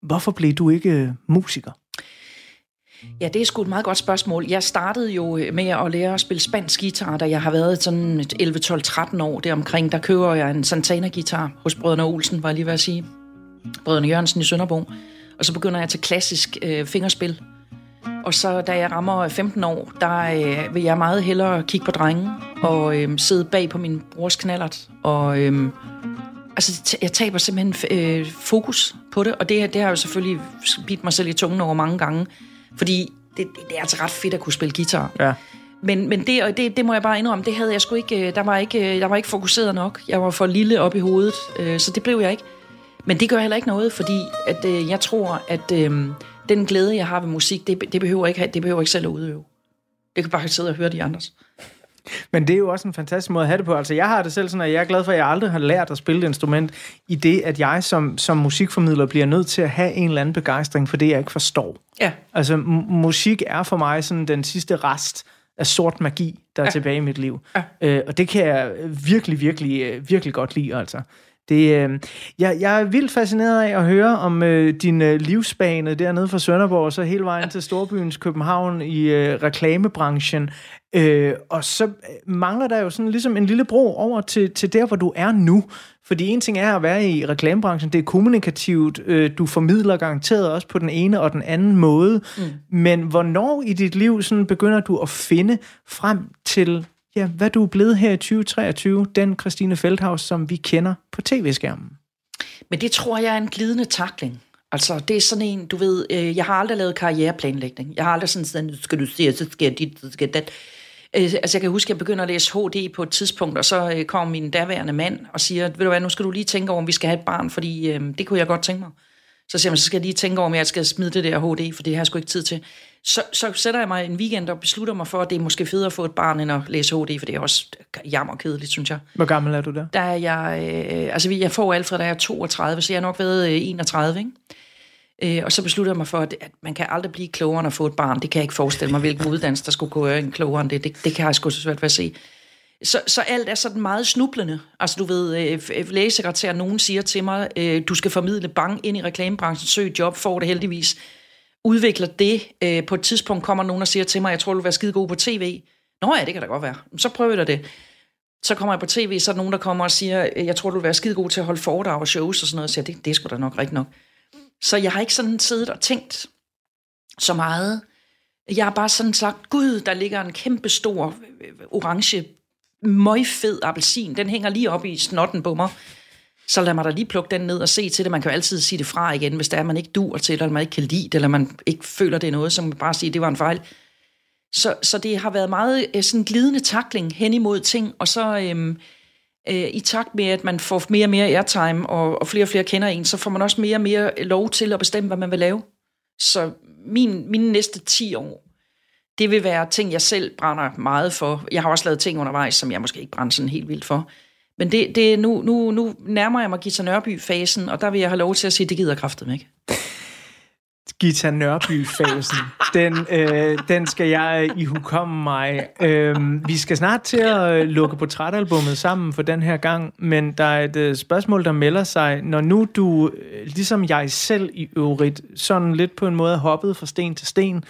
Hvorfor blev du ikke øh, musiker? Ja, det er sgu et meget godt spørgsmål. Jeg startede jo med at lære at spille spansk guitar, da jeg har været sådan et 11, 12, 13 år deromkring. Der køber jeg en Santana-guitar hos Brødrene Olsen, var jeg lige ved at sige. Brødrene Jørgensen i Sønderborg. Og så begynder jeg til klassisk øh, fingerspil. Og så da jeg rammer 15 år, der øh, vil jeg meget hellere kigge på drengen og øh, sidde bag på min brors knallert. Og øh, altså, jeg taber simpelthen øh, fokus på det, og det, det har jeg jo selvfølgelig bidt mig selv i tungen over mange gange. Fordi det, det er altså ret fedt at kunne spille guitar. Ja. Men, men det, og det, det må jeg bare indrømme, det havde jeg sgu ikke, øh, der var ikke, øh, der var ikke fokuseret nok. Jeg var for lille op i hovedet, øh, så det blev jeg ikke. Men det gør heller ikke noget, fordi at, øh, jeg tror, at øh, den glæde, jeg har ved musik, det, det, behøver ikke, det behøver ikke selv at udøve. Jeg kan bare sidde og høre de andres. Men det er jo også en fantastisk måde at have det på. Altså, jeg har det selv sådan, at jeg er glad for, at jeg aldrig har lært at spille et instrument, i det, at jeg som, som musikformidler bliver nødt til at have en eller anden begejstring for det, jeg ikke forstår. Ja, Altså, musik er for mig sådan den sidste rest af sort magi, der er ja. tilbage i mit liv. Ja. Øh, og det kan jeg virkelig, virkelig, øh, virkelig godt lide, altså. Det, øh, jeg, jeg er vildt fascineret af at høre om øh, din øh, livsbane dernede fra Sønderborg, og så hele vejen til Storbyens København i øh, reklamebranchen. Øh, og så øh, mangler der jo sådan ligesom en lille bro over til, til der, hvor du er nu. Fordi en ting er at være i reklamebranchen, det er kommunikativt, øh, du formidler garanteret også på den ene og den anden måde. Mm. Men hvornår i dit liv sådan begynder du at finde frem til, ja, hvad du er blevet her i 2023, den Christine Feldhaus, som vi kender på tv-skærmen? Men det tror jeg er en glidende takling. Altså, det er sådan en, du ved, øh, jeg har aldrig lavet karriereplanlægning. Jeg har aldrig sådan, sådan skal du se, så skal dit, så skal dat. Øh, altså, jeg kan huske, at jeg begynder at læse HD på et tidspunkt, og så øh, kommer min daværende mand og siger, ved du hvad, nu skal du lige tænke over, om vi skal have et barn, fordi øh, det kunne jeg godt tænke mig. Så siger man, så skal jeg lige tænke over, om jeg skal smide det der HD, for det har jeg sgu ikke tid til. Så, så sætter jeg mig en weekend og beslutter mig for, at det er måske federe at få et barn, end at læse HD, for det er også jammerkedeligt, synes jeg. Hvor gammel er du der? Der er jeg, øh, altså jeg får Alfred, da jeg er 32, så jeg har nok været øh, 31, ikke? Øh, og så besluttede jeg mig for, at, at man kan aldrig blive klogere end at få et barn. Det kan jeg ikke forestille mig, hvilken uddannelse, der skulle gå en klogere end det. Det, det kan jeg sgu så svært ved at se. Så, så alt er sådan meget snublende. Altså du ved, øh, øh lægesekretær, nogen siger til mig, øh, du skal formidle bang ind i reklamebranchen, søg job, får det heldigvis. Udvikler det. Øh, på et tidspunkt kommer nogen og siger til mig, jeg tror, du vil være skide god på tv. Nå ja, det kan da godt være. Så prøver jeg da det. Så kommer jeg på tv, så er der nogen, der kommer og siger, øh, jeg tror, du vil være skide god til at holde foredrag og shows og sådan noget. Så siger jeg, det, det er sgu da nok rigtigt nok. Så jeg har ikke sådan siddet og tænkt så meget. Jeg har bare sådan sagt, gud, der ligger en kæmpe stor øh, orange, møgfed appelsin. Den hænger lige op i snotten på mig. Så lad mig da lige plukke den ned og se til det. Man kan jo altid sige det fra igen, hvis der er, man ikke dur til det, eller man ikke kan lide det, eller man ikke føler, det er noget, så man bare sige, det var en fejl. Så, så det har været meget øh, sådan glidende takling hen imod ting, og så øhm, øh, i takt med, at man får mere og mere airtime, og, og flere og flere kender en, så får man også mere og mere lov til at bestemme, hvad man vil lave. Så min, mine næste 10 år, det vil være ting, jeg selv brænder meget for. Jeg har også lavet ting undervejs, som jeg måske ikke brænder sådan helt vildt for. Men det, det, nu, nu, nu nærmer jeg mig Gita Nørby-fasen, og der vil jeg have lov til at sige, det gider kraftet ikke. Gita Nørby-fasen. Den, øh, den skal jeg i hukomme mig. Øh, vi skal snart til at øh, lukke portrætalbummet sammen for den her gang, men der er et øh, spørgsmål, der melder sig. Når nu du, øh, ligesom jeg selv i øvrigt, sådan lidt på en måde hoppet fra sten til sten,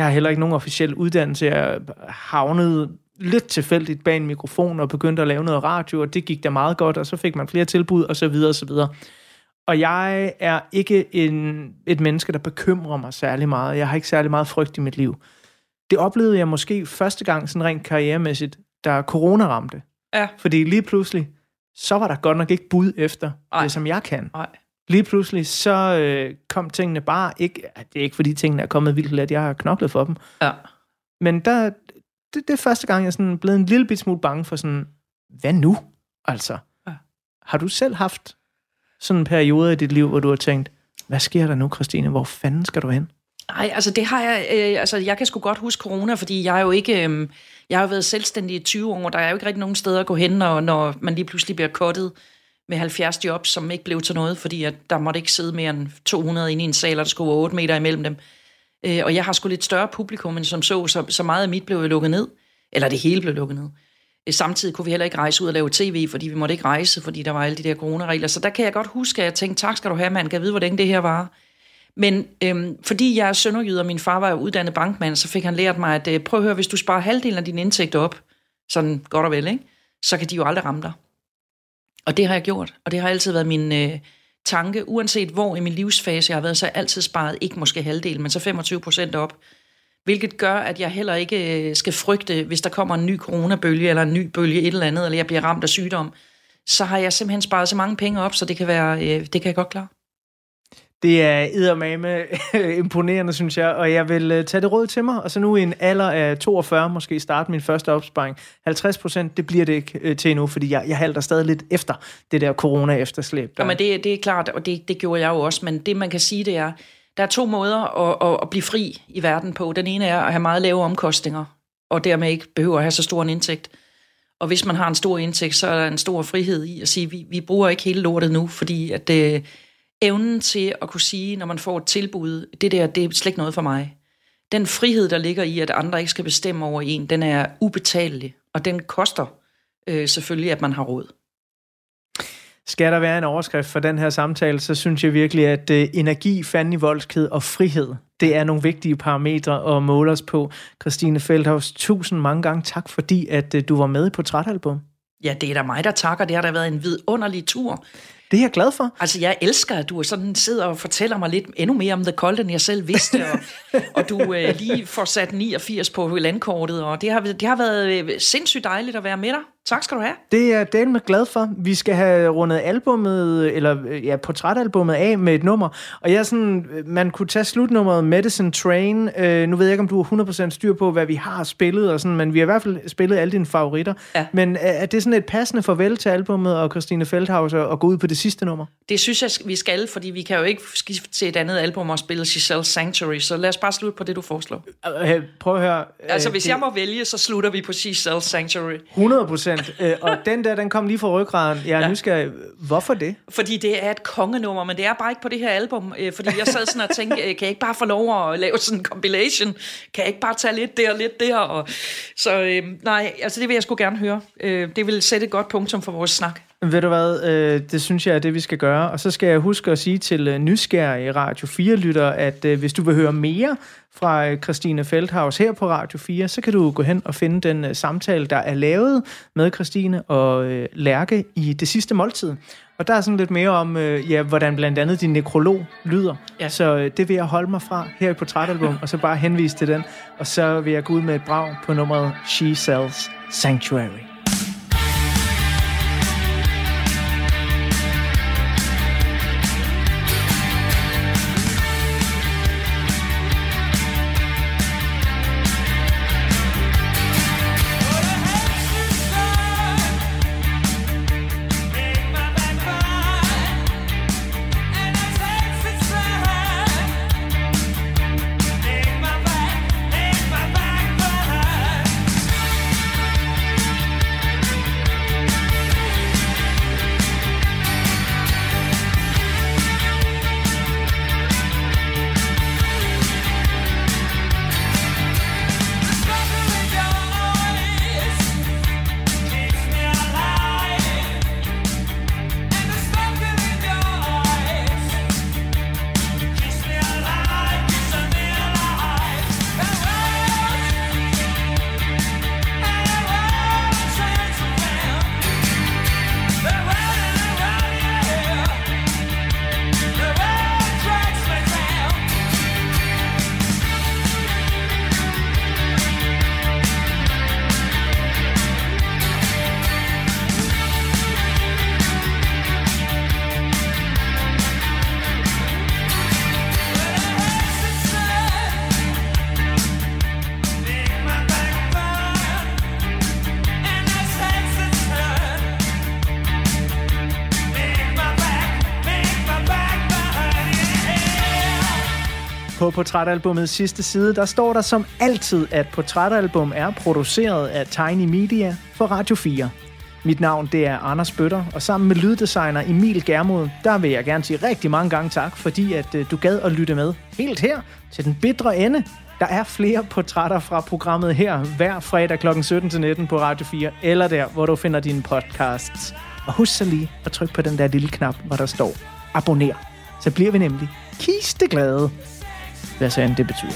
jeg har heller ikke nogen officiel uddannelse, jeg havnede lidt tilfældigt bag en mikrofon og begyndte at lave noget radio, og det gik da meget godt, og så fik man flere tilbud, og så videre, og så videre. Og jeg er ikke en, et menneske, der bekymrer mig særlig meget. Jeg har ikke særlig meget frygt i mit liv. Det oplevede jeg måske første gang, sådan rent karrieremæssigt, da corona ramte. Ja. Fordi lige pludselig, så var der godt nok ikke bud efter Ej. det, som jeg kan. Nej. Lige pludselig, så øh, kom tingene bare ikke... Det er ikke, fordi tingene er kommet vildt let. Jeg har knoklet for dem. Ja. Men der, det, det er første gang, jeg er sådan blevet en lille bit smule bange for sådan, hvad nu? Altså, Ja. har du selv haft sådan en periode i dit liv, hvor du har tænkt, hvad sker der nu, Christine? Hvor fanden skal du hen? Nej, altså det har jeg, øh, altså jeg kan sgu godt huske corona, fordi jeg er jo ikke, øh, jeg har jo været selvstændig i 20 år, og der er jo ikke rigtig nogen steder at gå hen, når, når man lige pludselig bliver kottet med 70 jobs, som ikke blev til noget, fordi at der måtte ikke sidde mere end 200 inde i en sal, og der skulle være 8 meter imellem dem. Øh, og jeg har sgu lidt større publikum, end som så, så, så meget af mit blev lukket ned, eller det hele blev lukket ned. Øh, Samtidig kunne vi heller ikke rejse ud og lave tv, fordi vi måtte ikke rejse, fordi der var alle de der coronaregler. Så der kan jeg godt huske, at jeg tænkte, tak skal du have, mand, kan jeg vide, hvordan det her var. Men øhm, fordi jeg er sønderjyd, og min far var uddannet bankmand, så fik han lært mig, at øh, prøv at høre, hvis du sparer halvdelen af din indtægt op, sådan godt og vel, ikke? så kan de jo aldrig ramme dig. Og det har jeg gjort, og det har altid været min øh, tanke, uanset hvor i min livsfase jeg har været, så har jeg altid sparet, ikke måske halvdelen, men så 25 procent op. Hvilket gør, at jeg heller ikke øh, skal frygte, hvis der kommer en ny coronabølge, eller en ny bølge et eller andet, eller jeg bliver ramt af sygdom, så har jeg simpelthen sparet så mange penge op, så det kan, være, øh, det kan jeg godt klare. Det er eddermame øh, imponerende, synes jeg, og jeg vil øh, tage det råd til mig, og så nu i en alder af 42 måske starte min første opsparing. 50 procent, det bliver det ikke øh, til endnu, fordi jeg, jeg halter stadig lidt efter det der corona-efterslæb. Der. Jamen det, det er klart, og det, det gjorde jeg jo også, men det man kan sige, det er, der er to måder at, at, at blive fri i verden på. Den ene er at have meget lave omkostninger, og dermed ikke behøver at have så stor en indtægt. Og hvis man har en stor indtægt, så er der en stor frihed i at sige, vi, vi bruger ikke hele lortet nu, fordi at øh, evnen til at kunne sige, når man får et tilbud, det der, det er slet ikke noget for mig. Den frihed, der ligger i, at andre ikke skal bestemme over en, den er ubetalelig, og den koster øh, selvfølgelig, at man har råd. Skal der være en overskrift for den her samtale, så synes jeg virkelig, at øh, energi, fandenivoldskhed og frihed, det er nogle vigtige parametre at måle os på. Christine Feldhaus, tusind mange gange tak, fordi at øh, du var med i Portrætalbum. Ja, det er da mig, der takker. Det har da været en vidunderlig tur. Det er jeg glad for. Altså, jeg elsker, at du sådan sidder og fortæller mig lidt endnu mere om The Cold, end jeg selv vidste, og, og du øh, lige får sat 89 på landkortet, og det har, det har været øh, sindssygt dejligt at være med dig. Tak skal du have. Det er del med glad for. Vi skal have rundet albummet, eller ja, portrætalbummet af med et nummer. Og jeg er sådan, man kunne tage slutnummeret Medicine Train. Øh, nu ved jeg ikke, om du har 100% styr på, hvad vi har spillet, og sådan, men vi har i hvert fald spillet alle dine favoritter. Ja. Men er, er det sådan et passende farvel til albummet og Christine Feldhaus og gå ud på det sidste nummer? Det synes jeg, vi skal, fordi vi kan jo ikke skifte til et andet album og spille Giselle Sanctuary, så lad os bare slutte på det, du foreslår. Øh, prøv at høre. Altså, øh, hvis det- jeg må vælge, så slutter vi på Giselle Sanctuary. 100 procent. og den der, den kom lige fra ryggraden. Jeg er Ja. nysgerrig. Hvorfor det? Fordi det er et kongenummer, men det er bare ikke på det her album. Øh, fordi jeg sad sådan og tænkte, øh, kan jeg ikke bare få lov at lave sådan en compilation? Kan jeg ikke bare tage lidt der og lidt der? Og, så øh, nej, altså det vil jeg sgu gerne høre. Øh, det vil sætte et godt punktum for vores snak. Ved du hvad, øh, det synes jeg er det, vi skal gøre. Og så skal jeg huske at sige til øh, nysgerrige Radio 4-lytter, at øh, hvis du vil høre mere fra øh, Christine Feldhaus her på Radio 4, så kan du gå hen og finde den øh, samtale, der er lavet med Christine og øh, Lærke i det sidste måltid. Og der er sådan lidt mere om, øh, ja, hvordan blandt andet din nekrolog lyder. Ja. Så øh, det vil jeg holde mig fra her i Portrætalbum, og så bare henvise til den. Og så vil jeg gå ud med et brag på nummeret She Sells Sanctuary. På portrætalbumets sidste side, der står der som altid, at portrætalbum er produceret af Tiny Media for Radio 4. Mit navn det er Anders Bøtter, og sammen med lyddesigner Emil Germod, der vil jeg gerne sige rigtig mange gange tak, fordi at øh, du gad at lytte med helt her til den bitre ende. Der er flere portrætter fra programmet her hver fredag kl. 17-19 på Radio 4, eller der, hvor du finder dine podcasts. Og husk så lige at trykke på den der lille knap, hvor der står abonner. Så bliver vi nemlig kisteglade hvad sagen det betyder.